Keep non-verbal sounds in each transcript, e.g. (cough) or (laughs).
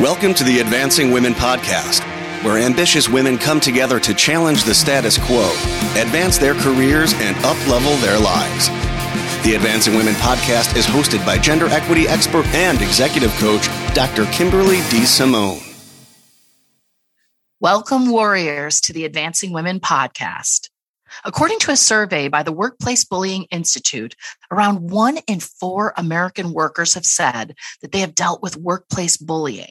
Welcome to the Advancing Women Podcast, where ambitious women come together to challenge the status quo, advance their careers, and uplevel their lives. The Advancing Women Podcast is hosted by gender equity expert and executive coach, Dr. Kimberly D. Simone. Welcome, warriors, to the Advancing Women Podcast. According to a survey by the Workplace Bullying Institute, around one in four American workers have said that they have dealt with workplace bullying.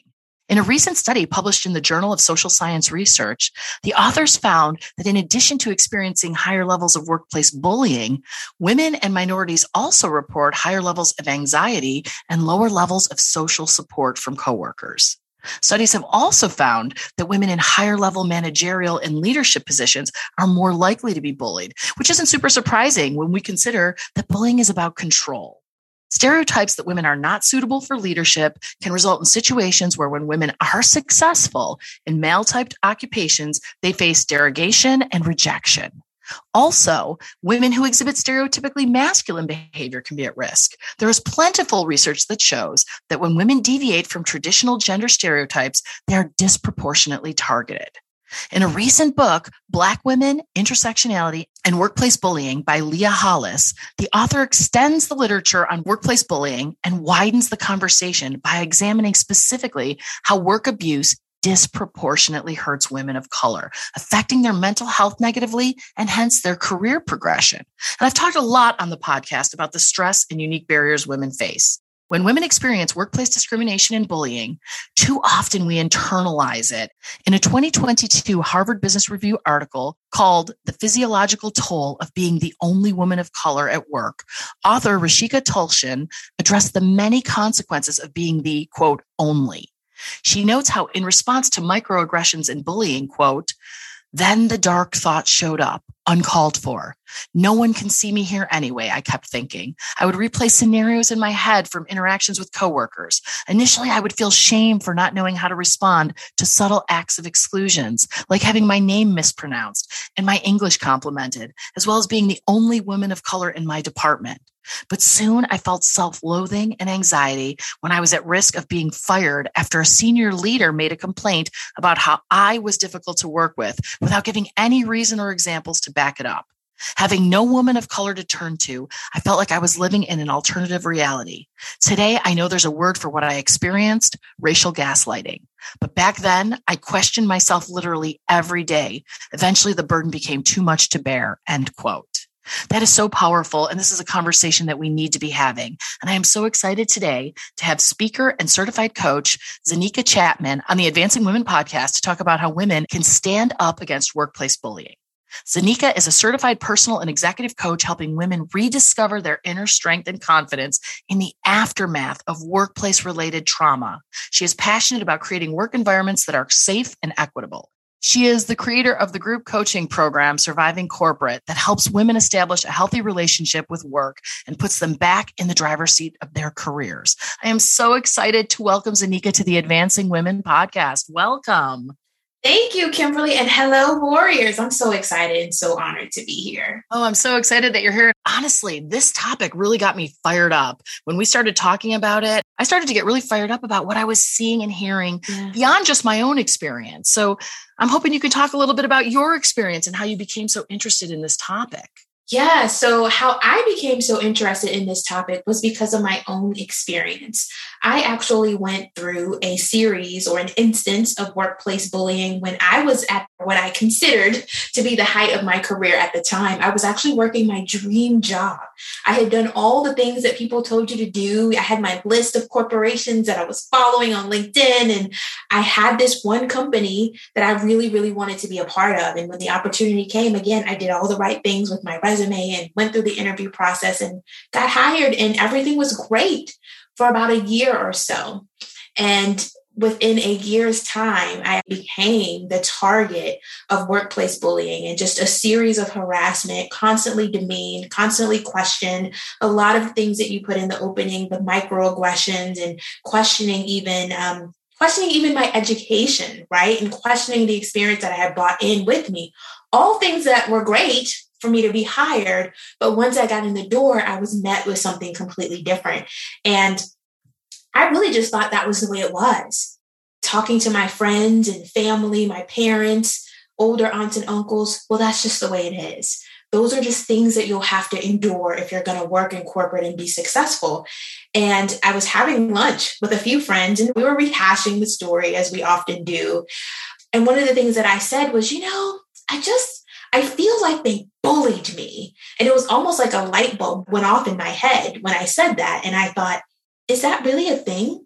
In a recent study published in the Journal of Social Science Research, the authors found that in addition to experiencing higher levels of workplace bullying, women and minorities also report higher levels of anxiety and lower levels of social support from coworkers. Studies have also found that women in higher level managerial and leadership positions are more likely to be bullied, which isn't super surprising when we consider that bullying is about control. Stereotypes that women are not suitable for leadership can result in situations where when women are successful in male typed occupations, they face derogation and rejection. Also, women who exhibit stereotypically masculine behavior can be at risk. There is plentiful research that shows that when women deviate from traditional gender stereotypes, they are disproportionately targeted. In a recent book, Black Women, Intersectionality, and Workplace Bullying by Leah Hollis, the author extends the literature on workplace bullying and widens the conversation by examining specifically how work abuse disproportionately hurts women of color, affecting their mental health negatively and hence their career progression. And I've talked a lot on the podcast about the stress and unique barriers women face. When women experience workplace discrimination and bullying, too often we internalize it. In a 2022 Harvard Business Review article called The Physiological Toll of Being the Only Woman of Color at Work, author Ruchika Tulshyan addressed the many consequences of being the quote, only. She notes how, in response to microaggressions and bullying, quote, then the dark thought showed up, uncalled for. No one can see me here anyway, I kept thinking. I would replay scenarios in my head from interactions with coworkers. Initially, I would feel shame for not knowing how to respond to subtle acts of exclusions, like having my name mispronounced and my English complimented, as well as being the only woman of color in my department. But soon I felt self loathing and anxiety when I was at risk of being fired after a senior leader made a complaint about how I was difficult to work with without giving any reason or examples to back it up. Having no woman of color to turn to, I felt like I was living in an alternative reality. Today, I know there's a word for what I experienced racial gaslighting. But back then, I questioned myself literally every day. Eventually, the burden became too much to bear. End quote. That is so powerful. And this is a conversation that we need to be having. And I am so excited today to have speaker and certified coach Zenika Chapman on the Advancing Women podcast to talk about how women can stand up against workplace bullying. Zenika is a certified personal and executive coach helping women rediscover their inner strength and confidence in the aftermath of workplace related trauma. She is passionate about creating work environments that are safe and equitable. She is the creator of the group coaching program, Surviving Corporate, that helps women establish a healthy relationship with work and puts them back in the driver's seat of their careers. I am so excited to welcome Zenika to the Advancing Women podcast. Welcome. Thank you, Kimberly, and hello, warriors. I'm so excited and so honored to be here. Oh, I'm so excited that you're here. Honestly, this topic really got me fired up. When we started talking about it, I started to get really fired up about what I was seeing and hearing yeah. beyond just my own experience. So I'm hoping you can talk a little bit about your experience and how you became so interested in this topic. Yeah, so how I became so interested in this topic was because of my own experience. I actually went through a series or an instance of workplace bullying when I was at what I considered to be the height of my career at the time. I was actually working my dream job. I had done all the things that people told you to do. I had my list of corporations that I was following on LinkedIn, and I had this one company that I really, really wanted to be a part of. And when the opportunity came, again, I did all the right things with my resume and went through the interview process and got hired, and everything was great for about a year or so. And within a year's time, I became the target of workplace bullying and just a series of harassment, constantly demeaned, constantly questioned. A lot of things that you put in the opening, the microaggressions and questioning even. Um, questioning even my education, right? And questioning the experience that I had brought in with me. All things that were great for me to be hired. But once I got in the door, I was met with something completely different. And I really just thought that was the way it was. talking to my friends and family, my parents, older aunts and uncles, well, that's just the way it is. Those are just things that you'll have to endure if you're going to work in corporate and be successful. And I was having lunch with a few friends and we were rehashing the story as we often do. And one of the things that I said was, you know, I just, I feel like they bullied me. And it was almost like a light bulb went off in my head when I said that. And I thought, is that really a thing?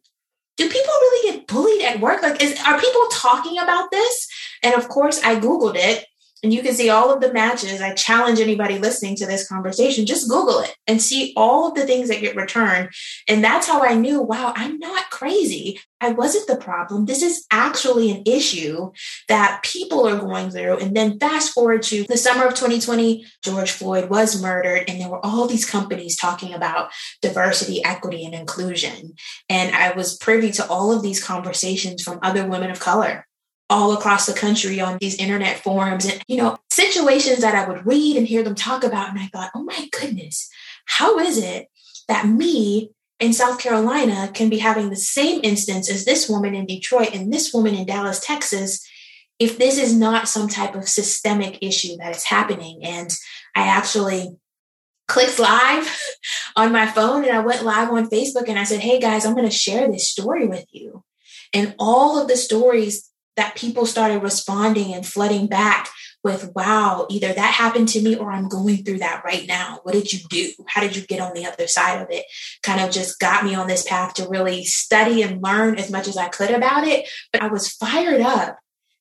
Do people really get bullied at work? Like, is, are people talking about this? And of course, I Googled it and you can see all of the matches. I challenge anybody listening to this conversation, just Google it and see all of the things that get returned. And that's how I knew, wow, I'm not crazy. I wasn't the problem. This is actually an issue that people are going through. And then fast forward to the summer of 2020, George Floyd was murdered, and there were all these companies talking about diversity, equity, and inclusion. And I was privy to all of these conversations from other women of color all across the country on these internet forums and, you know, situations that I would read and hear them talk about. And I thought, oh my goodness, how is it that me in South Carolina can be having the same instance as this woman in Detroit and this woman in Dallas, Texas, if this is not some type of systemic issue that is happening? And I actually clicked live (laughs) on my phone and I went live on Facebook and I said, hey guys, I'm going to share this story with you. And all of the stories that people started responding and flooding back with, wow, either that happened to me or I'm going through that right now. What did you do? How did you get on the other side of it? Kind of just got me on this path to really study and learn as much as I could about it. But I was fired up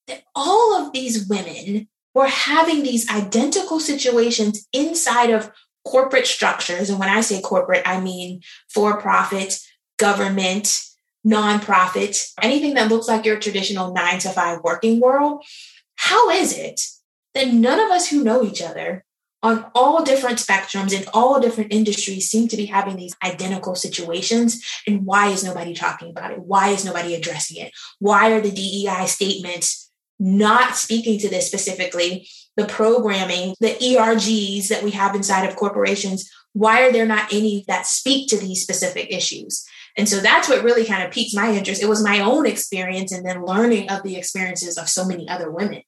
that all of these women were having these identical situations inside of corporate structures. And when I say corporate, I mean for profit, government, nonprofit, anything that looks like your traditional nine to five working world, how is it that none of us who know each other on all different spectrums in all different industries seem to be having these identical situations? And why is nobody talking about it? Why is nobody addressing it? Why are the DEI statements not speaking to this specifically? The programming, the ERGs that we have inside of corporations, why are there not any that speak to these specific issues? And so that's what really kind of piqued my interest. It was my own experience and then learning of the experiences of so many other women.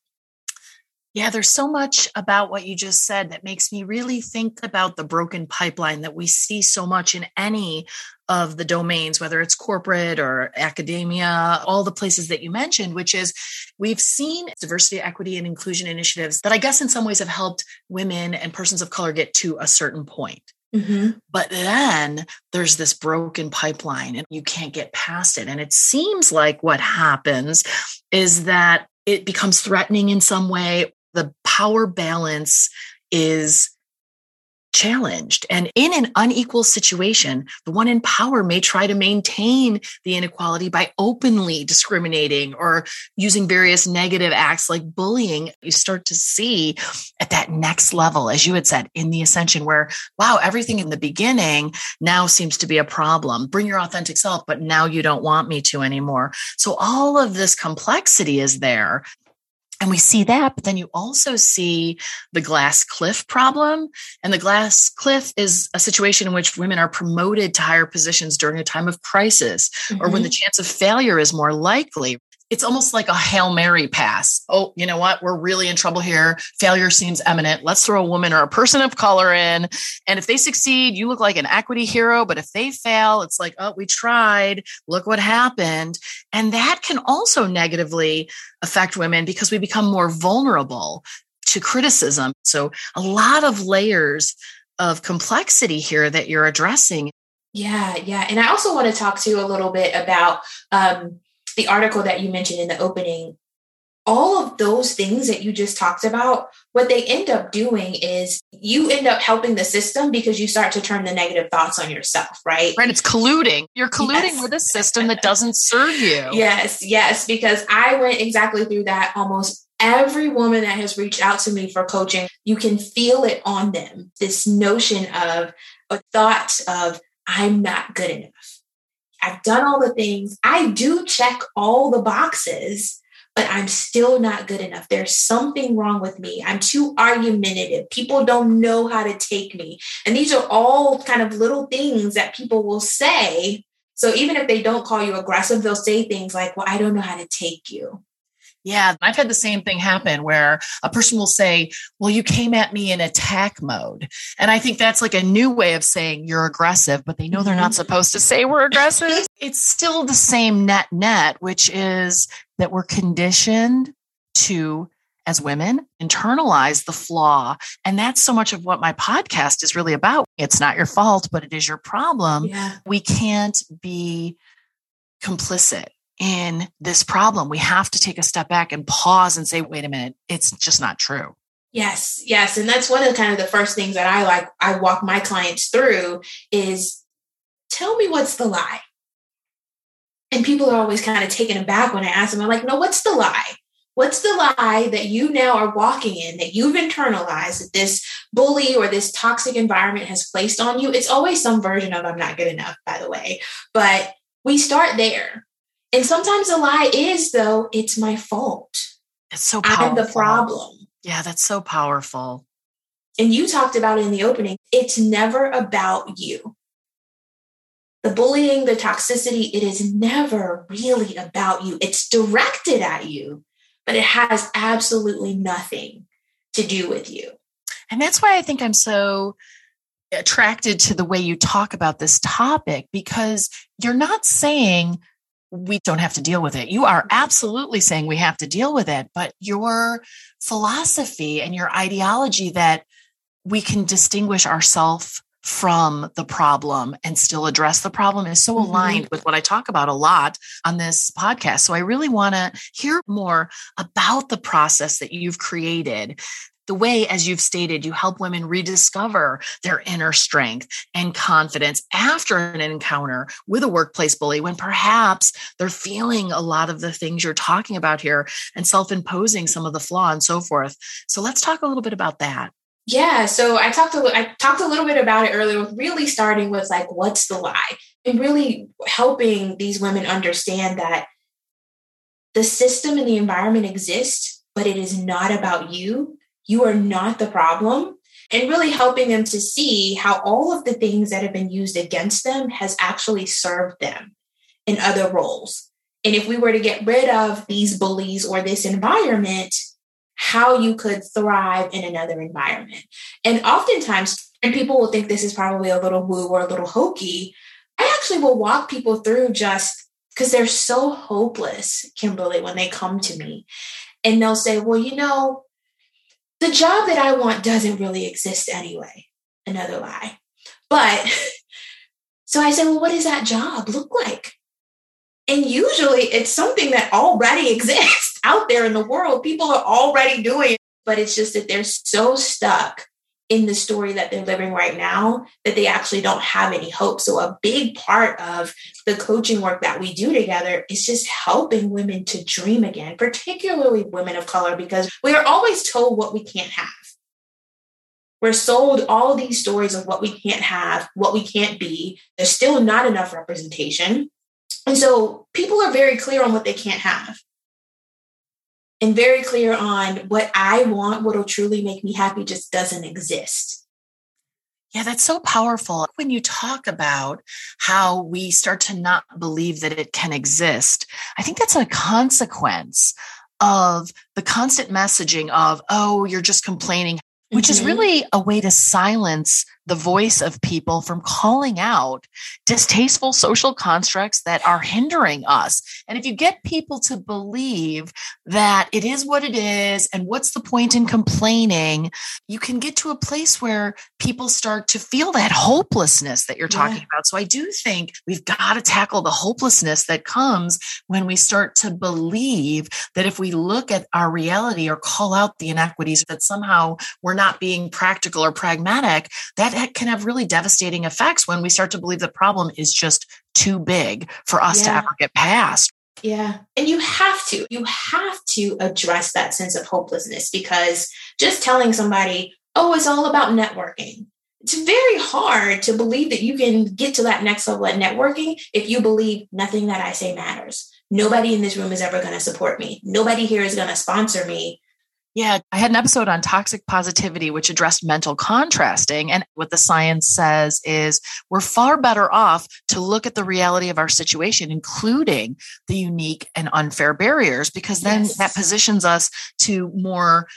Yeah, there's so much about what you just said that makes me really think about the broken pipeline that we see so much in any of the domains, whether it's corporate or academia, all the places that you mentioned, which is we've seen diversity, equity, and inclusion initiatives that I guess in some ways have helped women and persons of color get to a certain point. Mm-hmm. But then there's this broken pipeline and you can't get past it. And it seems like what happens is that it becomes threatening in some way. The power balance is challenged. And in an unequal situation, the one in power may try to maintain the inequality by openly discriminating or using various negative acts like bullying. You start to see at that next level, as you had said, in the ascension, where, wow, everything in the beginning now seems to be a problem. Bring your authentic self, but now you don't want me to anymore. So all of this complexity is there and we see that, but then you also see the glass cliff problem. And the glass cliff is a situation in which women are promoted to higher positions during a time of crisis mm-hmm. or when the mm-hmm. chance of failure is more likely it's almost like a Hail Mary pass. Oh, you know what? We're really in trouble here. Failure seems imminent. Let's throw a woman or a person of color in. And if they succeed, you look like an equity hero. But if they fail, it's like, oh, we tried. Look what happened. And that can also negatively affect women because we become more vulnerable to criticism. So a lot of layers of complexity here that you're addressing. Yeah, yeah. And I also want to talk to you a little bit about um, the article that you mentioned in the opening, all of those things that you just talked about, what they end up doing is you end up helping the system because you start to turn the negative thoughts on yourself, right? Right. It's colluding. You're colluding yes. with a system that doesn't serve you. Yes, yes. Because I went exactly through that almost every woman that has reached out to me for coaching, you can feel it on them. This notion of a thought of, I'm not good enough. I've done all the things. I do check all the boxes, but I'm still not good enough. There's something wrong with me. I'm too argumentative. People don't know how to take me. And these are all kind of little things that people will say So even if they don't call you aggressive, they'll say things like, Well, I don't know how to take you. Yeah, I've had the same thing happen where a person will say, Well, you came at me in attack mode. And I think that's like a new way of saying you're aggressive, but they know they're not mm-hmm. supposed to say we're aggressive. it's still the same net net, which is that we're conditioned to as women internalize the flaw. And that's so much of what my podcast is really about. It's not your fault, but it is your problem. Yeah. We can't be complicit in this problem. We have to take a step back and pause and say, wait a minute, it's just not true. Yes, yes. And that's one of the kind of the first things that I like, I walk my clients through is tell me what's the lie. And people are always kind of taken aback when I ask them, I'm like, no, what's the lie? What's the lie that you now are walking in that you've internalized that this bully or this toxic environment has placed on you? It's always some version of I'm not good enough, by the way. But we start there and sometimes the lie is, though, it's my fault. It's so powerful. I'm the problem. Yeah, that's so powerful. And you talked about in the opening, it's never about you. The bullying, the toxicity, it is never really about you. It's directed at you, but it has absolutely nothing to do with you. And that's why I think I'm so attracted to the way you talk about this topic because you're not saying we don't have to deal with it. You are absolutely saying we have to deal with it, but your philosophy and your ideology that we can distinguish ourselves from the problem and still address the problem is so mm-hmm. aligned mm-hmm. with what I talk about a lot on this podcast. So I really want to hear more about the process that you've created the way, as you've stated, you help women rediscover their inner strength and confidence after an encounter with a workplace bully when perhaps they're feeling a lot of the things you're talking about here and self imposing some of the flaw and so forth. So let's talk a little bit about that. Yeah, so I talked a, I talked a little bit about it earlier, really starting with like what's the lie and really helping these women understand that the system and the environment exist, but it is not about you you are not the problem and really helping them to see how all of the things that have been used against them has actually served them in other roles. And if we were to get rid of these bullies or this environment, how you could thrive in another environment. And oftentimes, and people will think this is probably a little woo or a little hokey. I actually will walk people through just because they're so hopeless, Kimberly, when they come to me. And they'll say, Well, you know, the job that I want doesn't really exist anyway. Another lie. But (laughs) so I said, well, what does that job look like? And usually it's something that already (laughs) exists out there in the world. People are already doing it, but it's just that they're so stuck in the story that they're living right now that they actually don't have any hope. So, a big part of the coaching work that we do together is just helping women to dream again, particularly women of color, because we are always told what we can't have. We're sold all these stories of what we can't have, what we can't be. There's still not enough representation. And so people are very clear on what they can't have and very clear on what I want, what'll truly make me happy just doesn't exist. Yeah, that's so powerful. When you talk about how we start to not believe that it can exist, I think that's a consequence of the constant messaging of, oh, you're just complaining, which mm-hmm. is really a way to silence the voice of people from calling out distasteful social constructs that are hindering us. And if you get people to believe that it is what it is and what's the point in complaining, you can get to a place where people start to feel that hopelessness that you're talking yeah. about. So I do think we've got to tackle the hopelessness that comes when we start to believe that if we look at our reality or call out the inequities, that somehow we're not being practical or pragmatic, that that can have really devastating effects when we start to believe the problem is just too big for us yeah. to ever get past. Yeah. And you have to, you have to address that sense of hopelessness because just telling somebody, oh, it's all about networking. It's very hard to believe that you can get to that next level at networking if you believe nothing that I say matters. Nobody in this room is ever going to support me. Nobody here is going to sponsor me Yeah, I had an episode on toxic positivity, which addressed mental contrasting. And what the science says is we're far better off to look at the reality of our situation, including the unique and unfair barriers, because then yes. that positions us to more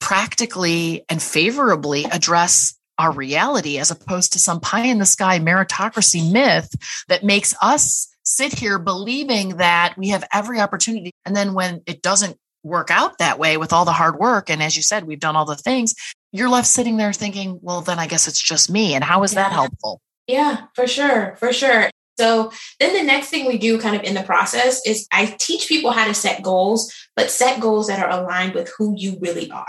practically and favorably address our reality as opposed to some pie in the sky meritocracy myth that makes us sit here believing that we have every opportunity. And then when it doesn't work out that way with all the hard work. And as you said, we've done all the things. You're left sitting there thinking, well, then I guess it's just me. And how is yeah. that helpful? Yeah, for sure. For sure. So then the next thing we do kind of in the process is I teach people how to set goals, but set goals that are aligned with who you really are.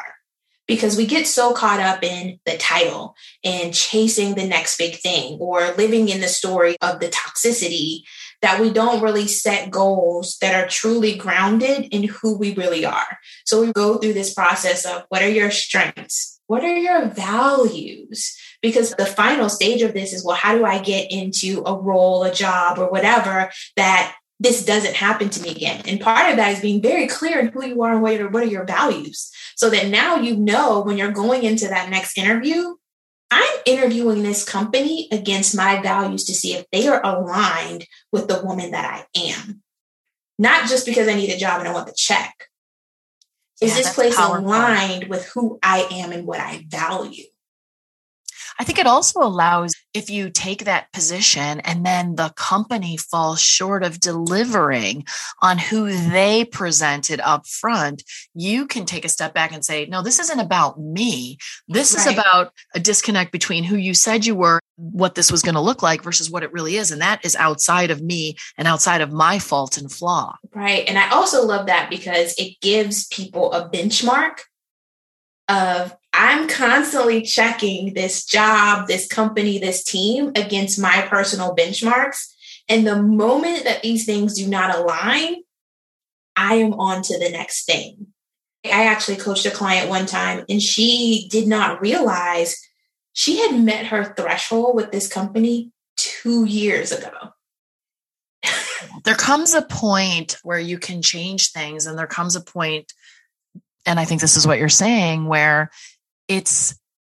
Because we get so caught up in the title and chasing the next big thing or living in the story of the toxicity that we don't really set goals that are truly grounded in who we really are. So we go through this process of what are your strengths? What are your values? Because the final stage of this is, well, how do I get into a role, a job, or whatever that this doesn't happen to me again. And part of that is being very clear in who you are and what are, what are your values. So that now you know when you're going into that next interview, I'm interviewing this company against my values to see if they are aligned with the woman that I am. Not just because I need a job and I want the check. Is yeah, this place powerful. aligned with who I am and what I value? I think it also allows if you take that position and then the company falls short of delivering on who they presented up front, you can take a step back and say, no, this isn't about me. This right. is about a disconnect between who you said you were, what this was going to look like versus what it really is. And that is outside of me and outside of my fault and flaw. Right. And I also love that because it gives people a benchmark of I'm constantly checking this job, this company, this team against my personal benchmarks. And the moment that these things do not align, I am on to the next thing. I actually coached a client one time and she did not realize she had met her threshold with this company two years ago. there comes a point where you can change things, and there comes a point, and I think this is what you're saying, where it's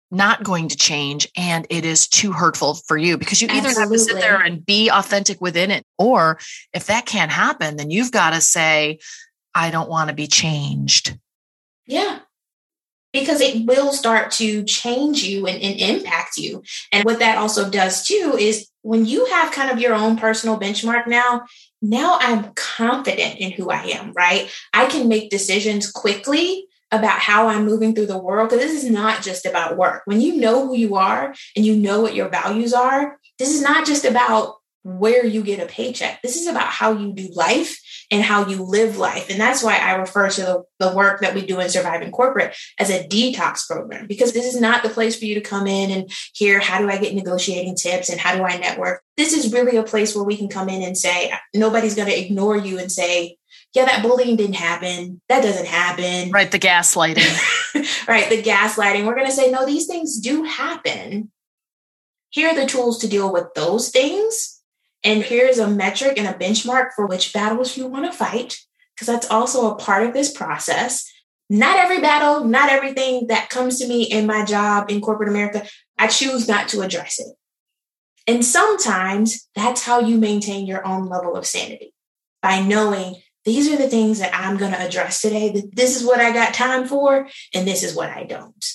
not going to change and it is too hurtful for you because you either Absolutely. have to sit there and be authentic within it or if that can't happen then you've got to say i don't want to be changed. Yeah. Because it will start to change you and, and, impact you. And what that also does too is when you have kind of your own personal benchmark now now i'm confident in who i am right? I can make decisions quickly about how I'm moving through the world, because this is not just about work. When you know who you are and you know what your values are, this is not just about where you get a paycheck. This is about how you do life and how you live life. And that's why I refer to the, the work that we do in Surviving Corporate as a detox program, because this is not the place for you to come in and hear, how do I get negotiating tips and how do I network? This is really a place where we can come in and say, nobody's going to ignore you and say, yeah, that bullying didn't happen. That doesn't happen. Right. The gaslighting. (laughs) right. The gaslighting. We're going to say, no, these things do happen. Here are the tools to deal with those things. And here's a metric and a benchmark for which battles you want to fight, because that's also a part of this process. Not every battle, not everything that comes to me in my job in corporate America, I choose not to address it. And sometimes that's how you maintain your own level of sanity by knowing these are the things that I'm going to address today. This is what I got time for, and this is what I don't.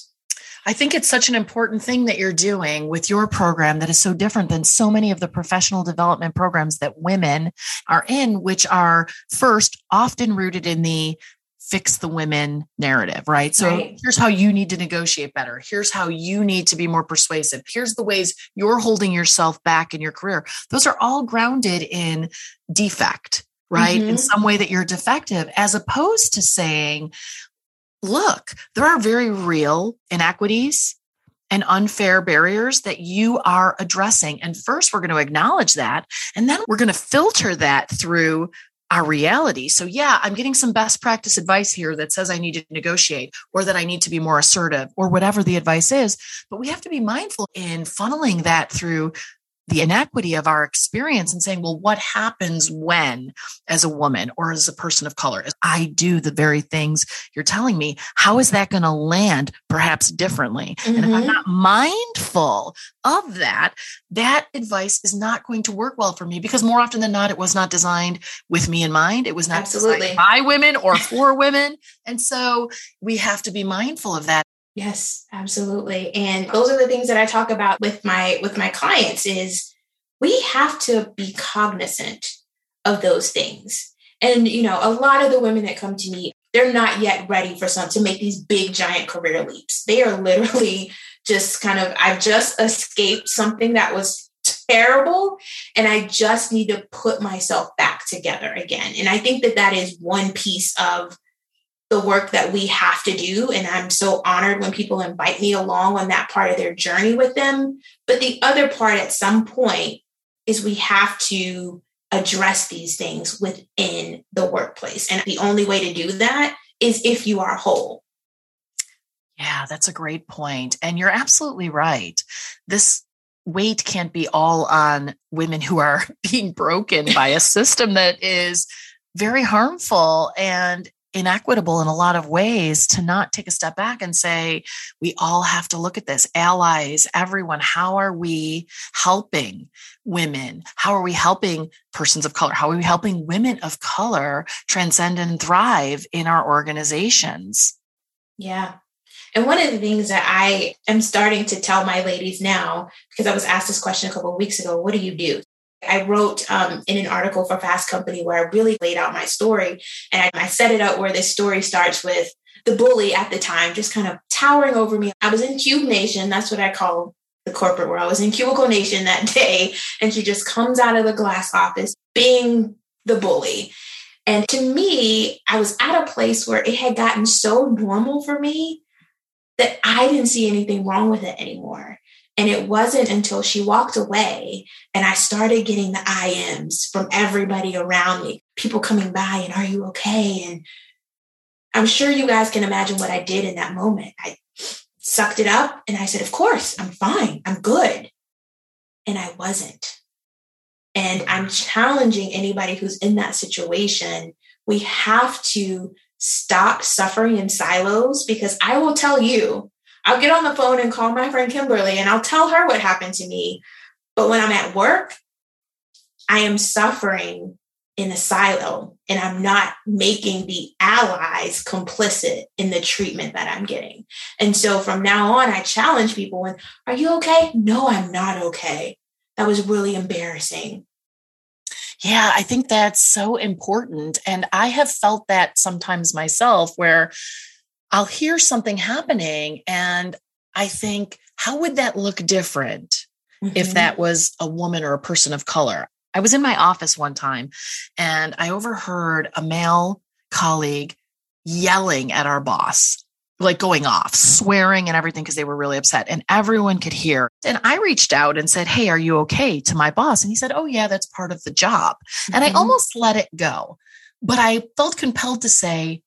I think it's such an important thing that you're doing with your program that is so different than so many of the professional development programs that women are in, which are first often rooted in the fix the women narrative, right? So right. here's how you need to negotiate better. Here's how you need to be more persuasive. Here's the ways you're holding yourself back in your career. Those are all grounded in defect right? Mm-hmm. In some way that you're defective, as opposed to saying, look, there are very real inequities and unfair barriers that you are addressing. And first, we're going to acknowledge that. And then we're going to filter that through our reality. So, yeah, I'm getting some best practice advice here that says I need to negotiate or that I need to be more assertive or whatever the advice is. But we have to be mindful in funneling that through the inequity of our experience and saying, well, what happens when, as a woman or as a person of color, I do the very things you're telling me? How is that going to land perhaps differently? Mm-hmm. And if I'm mm-hmm. not mindful of that, that advice is not going to work well for me because more often than not, it was not designed with me in mind. It was not Absolutely. by women or (laughs) for women. And so we have to be mindful of that. Yes, absolutely. And those are the things that I talk about with my with my clients is we have to be cognizant of those things. And you know, a lot of the women that come to me, they're not yet ready for some to make these big giant career leaps. They are literally (laughs) just kind of I've just escaped something that was terrible and I just need to put myself back together again. And I think that that is one piece of the work that we have to do. And I'm so honored when people invite me along on that part of their journey with them. But the other part at some point is we have to address these things within the workplace. And the only way to do that is if you are whole. Yeah, that's a great point. And you're absolutely right. This weight can't be all on women who are (laughs) being broken by a system that is very harmful and inequitable in a lot of ways to not take a step back and say, we all have to look at this. Allies, everyone, how are we helping women? How are we helping persons of color? How are we helping women of color transcend and thrive in our organizations? Yeah. And one of the things that I am starting to tell my ladies now, because I was asked this question a couple of weeks ago, what do you do? I wrote um, in an article for Fast Company where I really laid out my story. And I, I set it up where this story starts with the bully at the time just kind of towering over me. I was in Cube Nation. That's what I call the corporate world. I was in Cubicle Nation that (laughs) day. And she just comes out of the glass office being the bully. And to me, I was at a place where it had gotten so normal for me that I didn't see anything wrong with it anymore. And it wasn't until she walked away and I started getting the IMs from everybody around me, people coming by and are you okay? And I'm sure you guys can imagine what I did in that moment. I sucked it up and I said, Of course, I'm fine, I'm good. And I wasn't. And I'm challenging anybody who's in that situation. We have to stop suffering in silos because I will tell you, I'll get on the phone and call my friend Kimberly and I'll tell her what happened to me. But when I'm at work, I am suffering in a silo and I'm not making the allies complicit in the treatment that I'm getting. And so from now on, I challenge people when, are you okay? No, I'm not okay. That was really embarrassing. Yeah, I think that's so important. And I have felt that sometimes myself where I'll hear something happening and I think, how would that look different mm-hmm. if that was a woman or a person of color? I was in my office one time and I overheard a male colleague yelling at our boss, like going off, swearing and everything because they were really upset and everyone could hear. And I reached out and said, Hey, are you okay to my boss? And he said, Oh, yeah, that's part of the job. Mm-hmm. And I mm-hmm. almost let it go. But I felt compelled to say,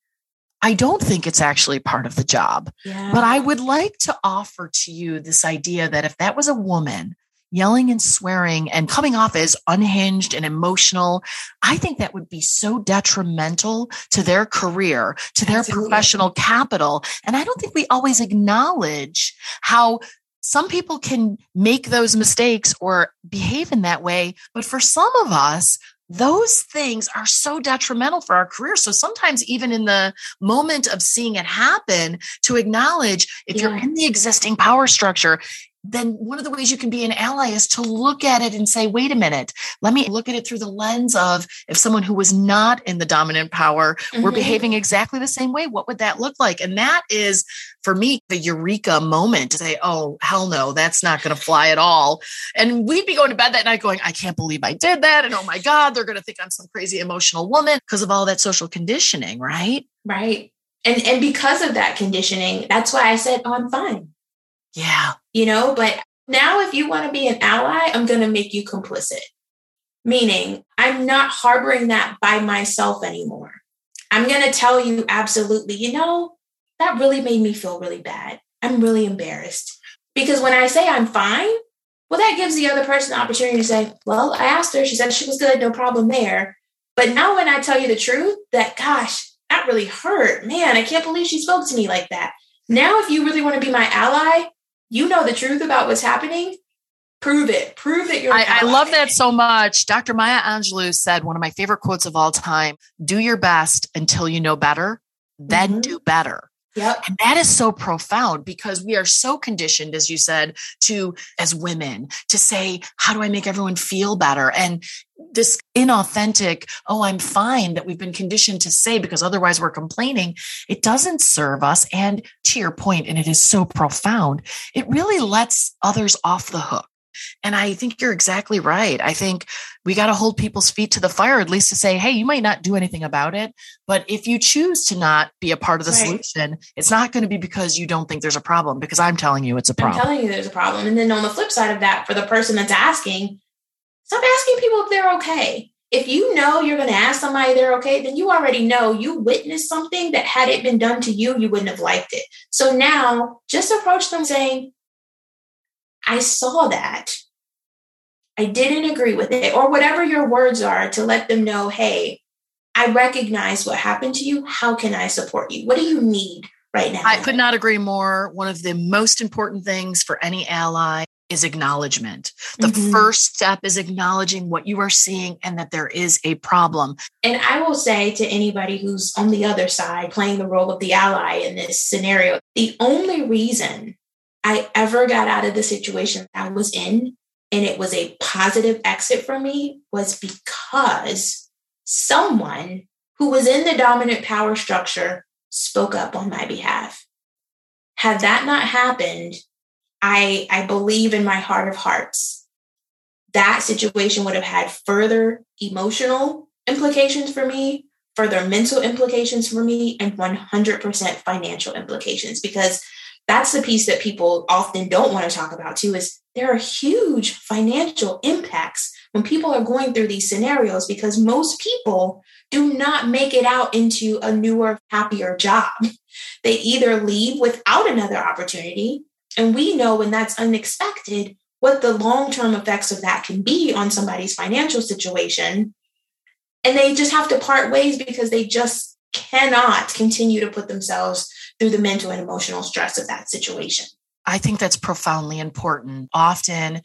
I don't think it's actually part of the job. Yeah. But I would like to offer to you this idea that if that was a woman yelling and swearing and coming off as unhinged and emotional, I think that would be so detrimental to their career, to their Absolutely. professional capital. And I don't think we always acknowledge how some people can make those mistakes or behave in that way. But for some of us, those things are so detrimental for our career. So sometimes, even in the moment of seeing it happen, to acknowledge if yeah. you're in the existing power structure, then one of the ways you can be an ally is to look at it and say, wait a minute, let me look at it through the lens of if someone who was not in the dominant power mm-hmm. were behaving exactly the same way, what would that look like? And that is, for me, the eureka moment to say, oh, hell no, that's not going to fly at all. And we'd be going to bed that night going, I can't believe I did that. And oh my God, they're going to think I'm some crazy emotional woman because of all that social conditioning, right? Right. And, and because of that conditioning, that's why I said, oh, I'm fine. Yeah. You know, but now if you want to be an ally, I'm going to make you complicit. Meaning, I'm not harboring that by myself anymore. I'm going to tell you absolutely, you know, that really made me feel really bad. I'm really embarrassed. Because when I say I'm fine, Well, that gives the other person the opportunity to say, Well, I asked her, she said she was good, no problem there. But now when I tell you the truth, that gosh, that really hurt. Man, I can't believe she spoke to me like that. Now, if you really want to be my ally, you know the truth about what's happening. Prove it. Prove that you're. I, I love that so much. Dr. Maya Angelou said one of my favorite quotes of all time: "Do your best until you know better, then mm-hmm. do better." Yep. And that is so profound because we are so conditioned, as you said, to, as women, to say, how do I make everyone feel better? And this inauthentic, oh, I'm fine that we've been conditioned to say because otherwise we're complaining, it doesn't serve us. And to your point, and it is so profound, it really lets others off the hook. And I think you're exactly right. I think we got to hold people's feet to the fire, at least to say, hey, you might not do anything about it. But if you choose to not be a part of the right. solution, it's not going to be because you don't think there's a problem, because I'm telling you it's a problem. I'm telling you there's a problem. And then on the flip side of that, for the person that's asking, stop asking people if they're okay. If you know you're going to ask somebody they're okay, then you already know you witnessed something that had it been done to you, you wouldn't have liked it. So now just approach them saying, I saw that. I didn't agree with it, or whatever your words are to let them know, hey, I recognize what happened to you. How can I support you? What do you need right now? I could not agree more. One of the most important things for any ally is acknowledgement. The mm-hmm. first step is acknowledging what you are seeing and that there is a problem. And I will say to anybody who's on the other side playing the role of the ally in this scenario, the only reason I ever got out of the situation I was in and it was a positive exit for me was because someone who was in the dominant power structure spoke up on my behalf. Had that not happened, I, I believe in my heart of hearts, that situation would have had further emotional implications for me, further mental implications for me, and 100% financial implications because that's the piece that people often don't want to talk about too is there are huge financial impacts when people are going through these scenarios because most people do not make it out into a newer happier job. (laughs) They either leave without another opportunity and we know when that's unexpected what the long-term effects of that can be on somebody's financial situation and they just have to part ways because they just cannot continue to put themselves through the mental and emotional stress of that situation. I think that's profoundly important. Often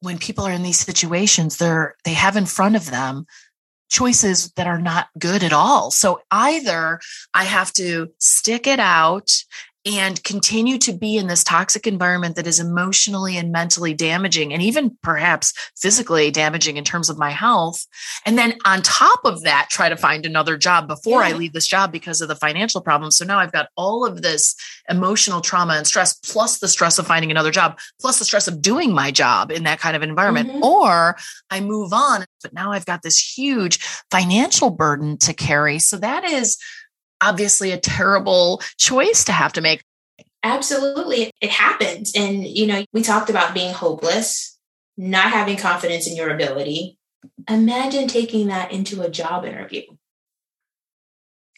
when people are in these situations, they're they have in front of them choices that are not good at all. So either I have to stick it out and continue to be in this toxic environment that is emotionally and mentally damaging and even perhaps physically damaging in terms of my health and then on top of that try to find another job before yeah. i leave this job because of the financial problem so now i've got all of this emotional trauma and stress plus the stress of finding another job plus the stress of doing my job in that kind of environment mm-hmm. or i move on but now i've got this huge financial burden to carry so that is obviously a terrible choice to have to make. Absolutely. It happens. And, you know, we talked about being hopeless, not having confidence in your ability. Imagine taking that into a job interview.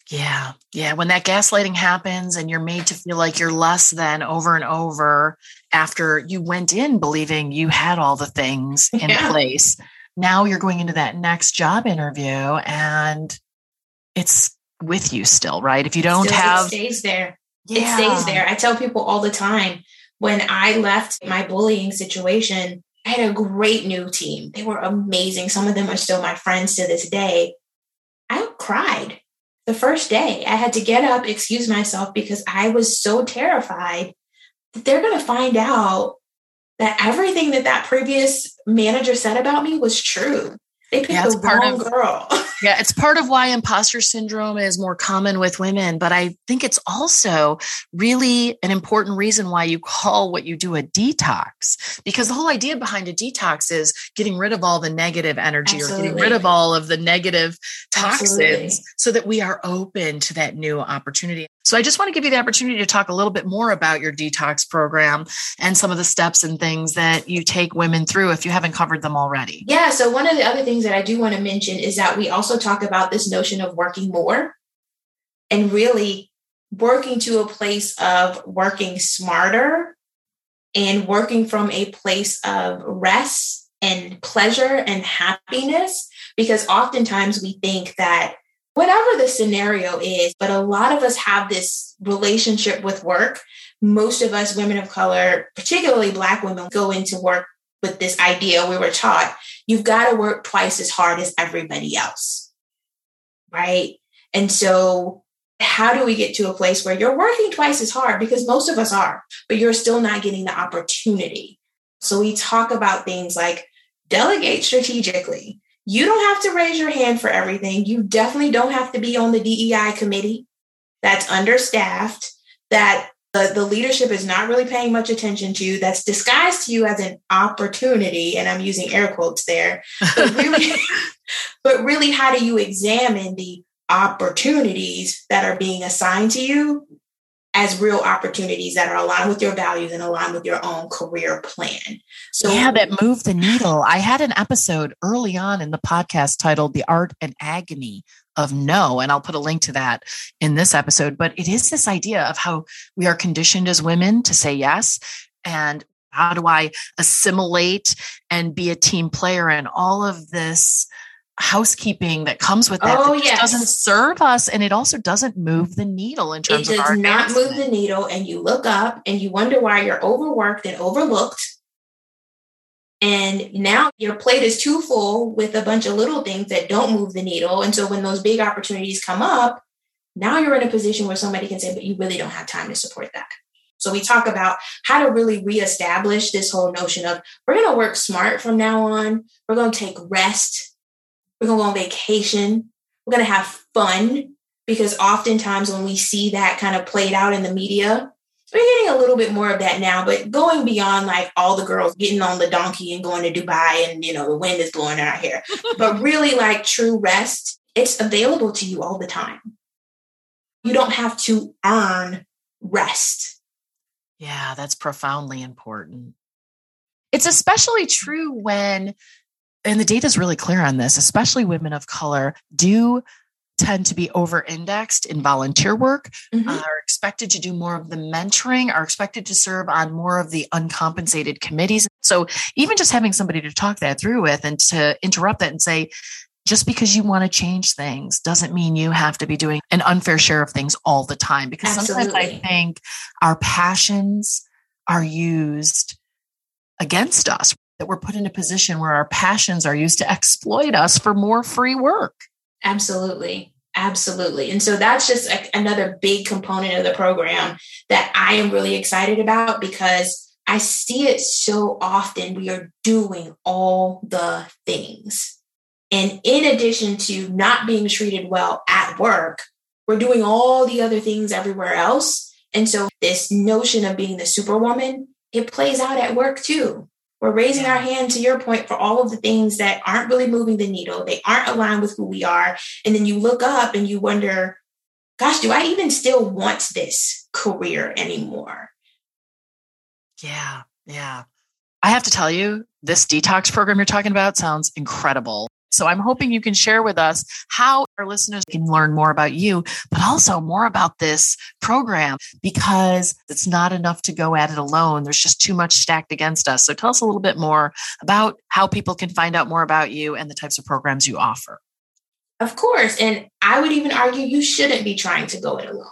Yeah. Yeah. When that gaslighting happens and you're made to feel like you're less than over and over after you went in believing you had all the things (laughs) in yeah. place, now you're going into that next job interview and it's with you still, right? If you don't still, have it stays there. Yeah. It stays there. I tell people all the time when I left my bullying situation, I had a great new team. They were amazing. Some of them are still my friends to this day. I cried the first day. I had to get up, excuse myself because I was so terrified that they're going to find out that everything that that previous manager said about me was true. They picked yeah, the wrong of, girl. (laughs) yeah, it's part of why imposter syndrome is more common with women, but I think it's also really an important reason why you call what you do a detox. Because the whole idea behind a detox is getting rid of all the negative energy Absolutely. or getting rid of all of the negative toxins Absolutely. so that we are open to that new opportunity. So I just want to give you the opportunity to talk a little bit more about your detox program and some of the steps and things that you take women through if you haven't covered them already. Yeah. So one of the other things that I do want to mention is that we also talk about this notion of working more and really working to a place of working smarter and working from a place of rest and pleasure and happiness. Because oftentimes we think that whatever the scenario is, but a lot of us have this relationship with work. Most of us, women of color, particularly Black women, go into work with this idea we were taught you've got to work twice as hard as everybody else. Right. And so, how do we get to a place where you're working twice as hard? Because most of us are, but you're still not getting the opportunity. So, we talk about things like delegate strategically. You don't have to raise your hand for everything. You definitely don't have to be on the DEI committee that's understaffed, that the, the leadership is not really paying much attention to, that's disguised to you as an opportunity. And I'm using air quotes there. But (laughs) really, but really how do you examine the opportunities that are being assigned to you as real opportunities that are aligned with your values and aligned with your own career plan. So yeah, that move the needle. I had an episode early on in the podcast titled The Art and Agony of No, and I'll put a link to that in this episode. But it is this idea of how we are conditioned as women to say yes. And how do I assimilate and be a team player and all of this housekeeping that comes with that, oh, that yes. doesn't serve us and it also doesn't move the needle in terms it of our It does not move the needle and you look up and you wonder why you're overworked and overlooked. And now your plate is too full with a bunch of little things that don't move the needle and so when those big opportunities come up now you're in a position where somebody can say but you really don't have time to support that. So we talk about how to really reestablish this whole notion of we're going to work smart from now on. We're going to take rest we're going to go on vacation. We're going to have fun because oftentimes when we see that kind of played out in the media, we're getting a little bit more of that now, but going beyond like all the girls getting on the donkey and going to Dubai and, you know, the wind is blowing in our hair, but really like true rest, it's available to you all the time. You don't have to earn rest. Yeah, that's profoundly important. It's especially true when and the data is really clear on this, especially women of color do tend to be over indexed in volunteer work, mm-hmm. uh, are expected to do more of the mentoring, are expected to serve on more of the uncompensated committees. So even just having somebody to talk that through with and to interrupt that and say, just because you want to change things doesn't mean you have to be doing an unfair share of things all the time. Because Absolutely. sometimes I think our passions are used against us that we're put in a position where our passions are used to exploit us for more free work. Absolutely. Absolutely. And so that's just a, another big component of the program that I am really excited about because I see it so often. We are doing all the things. And in addition to not being treated well at work, we're doing all the other things everywhere else. And so this notion of being the superwoman, it plays out at work too. We're raising our hand to your point for all of the things that aren't really moving the needle. They aren't aligned with who we are. And then you look up and you wonder, gosh, do I even still want this career anymore? Yeah, yeah. I have to tell you, this detox program you're talking about sounds incredible. So I'm hoping you can share with us how our listeners can learn more about you, but also more about this program because it's not enough to go at it alone. There's just too much stacked against us. So tell us a little bit more about how people can find out more about you and the types of programs you offer. Of course. And I would even argue you shouldn't be trying to go it alone.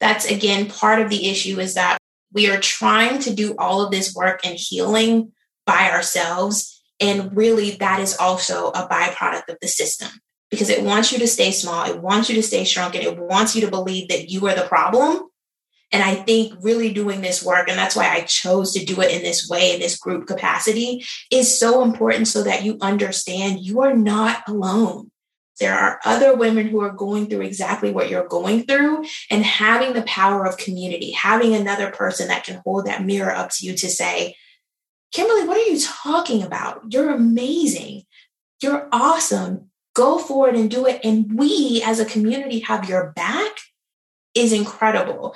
That's again part of the issue is that we are trying to do all of this work and healing by ourselves and really, that is also a byproduct of the system because it wants you to stay small, it wants you to stay shrunken, it wants you to believe that you are the problem. And I think really doing this work, and that's why I chose to do it in this way, in this group capacity, is so important so that you understand you are not alone. There are other women who are going through exactly what you're going through, and having the power of community, having another person that can hold that mirror up to you to say, Kimberly, what are you talking about? You're amazing. You're awesome. Go for it and do it. And we as a community have your back is incredible.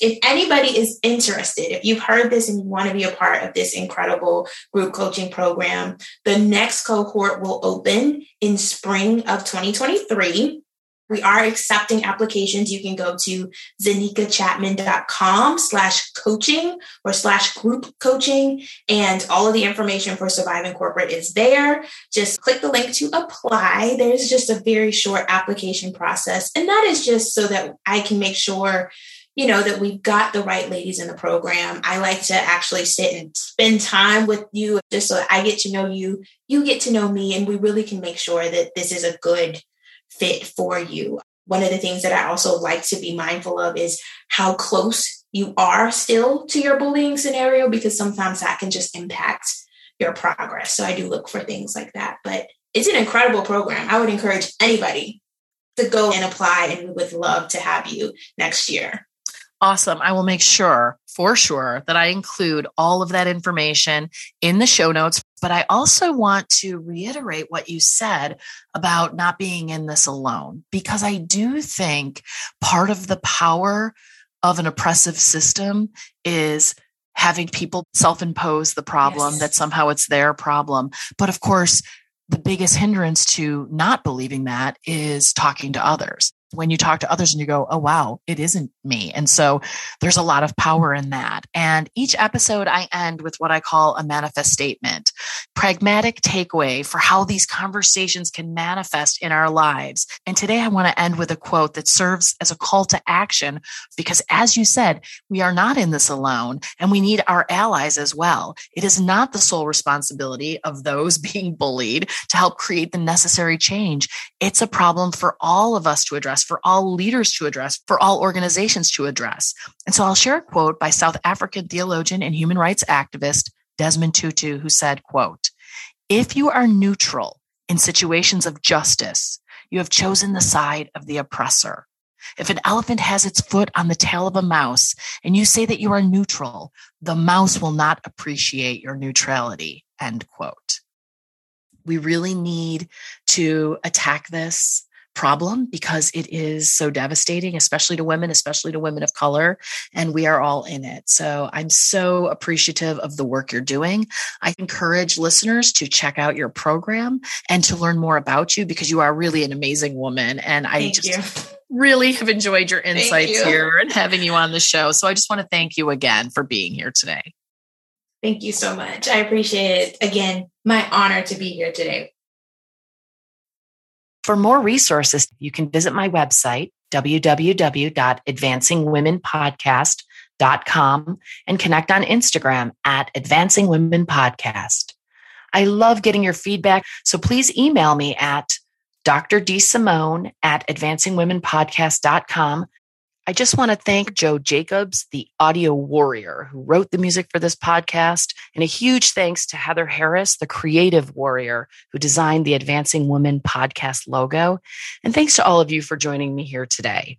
If anybody is interested, if you've heard this and you want to be a part of this incredible group coaching program, the next cohort will open in spring of 2023. We are accepting applications. You can go to zanikachapman.com slash coaching or slash group coaching. And all of the information for Surviving Corporate is there. Just click the link to apply. There's just a very short application process. And that is just so that I can make sure you know that we've got the right ladies in the program i like to actually sit and spend time with you just so i get to know you you get to know me and we really can make sure that this is a good fit for you. One of the things that i also like to be mindful of is how close you are still to your bullying scenario because sometimes that can just impact your progress. So i do look for things like that. But it's an incredible program. I would encourage anybody to go and apply and we would love to have you next year Awesome. I will make sure for sure that I include all of that information in the show notes. But I also want to reiterate what you said about not being in this alone, because I do think part of the power of an oppressive system is having people self impose the problem yes. that somehow it's their problem. But of course, the biggest hindrance to not believing that is talking to others when you talk to others and you go, oh, wow, it isn't me. And so there's a lot of power in that. And each episode I end with what I call a manifest statement, pragmatic takeaway for how these conversations can manifest in our lives. And today I want to end with a quote that serves as a call to action because as you said, we are not in this alone and we need our allies as well. It is not the sole responsibility of those (laughs) being bullied to help create the necessary change. It's a problem for all of us to address address, for all leaders to address, for all organizations to address. And so I'll share a quote by South African theologian and human rights activist Desmond Tutu, who said, quote, if you are neutral in situations of justice, you have chosen the side of the oppressor. If an elephant has its foot on the tail of a mouse and you say that you are neutral, the mouse will not appreciate your neutrality. End quote. We really need to attack this problem because it is so devastating, especially to women, especially to women of color. And we are all in it. So I'm so appreciative of the work you're doing. I encourage listeners to check out your program and to learn more about you because you are really an amazing woman. And I thank just. You. Really have enjoyed your insights you. here and having you on the show. So I just want to thank you again for being here today. Thank you so much. I appreciate it. Again, my honor to be here today. For more resources, you can visit my website, www.advancingwomenpodcast.com and connect on Instagram at Advancing Women Podcast. I love getting your feedback, so please email me at Dr. D. Simone at advancingwomenpodcast.com I just want to thank Joe Jacobs, the audio warrior who wrote the music for this podcast. And a huge thanks to Heather Harris, the creative warrior who designed the Advancing Women podcast logo. And thanks to all of you for joining me here today.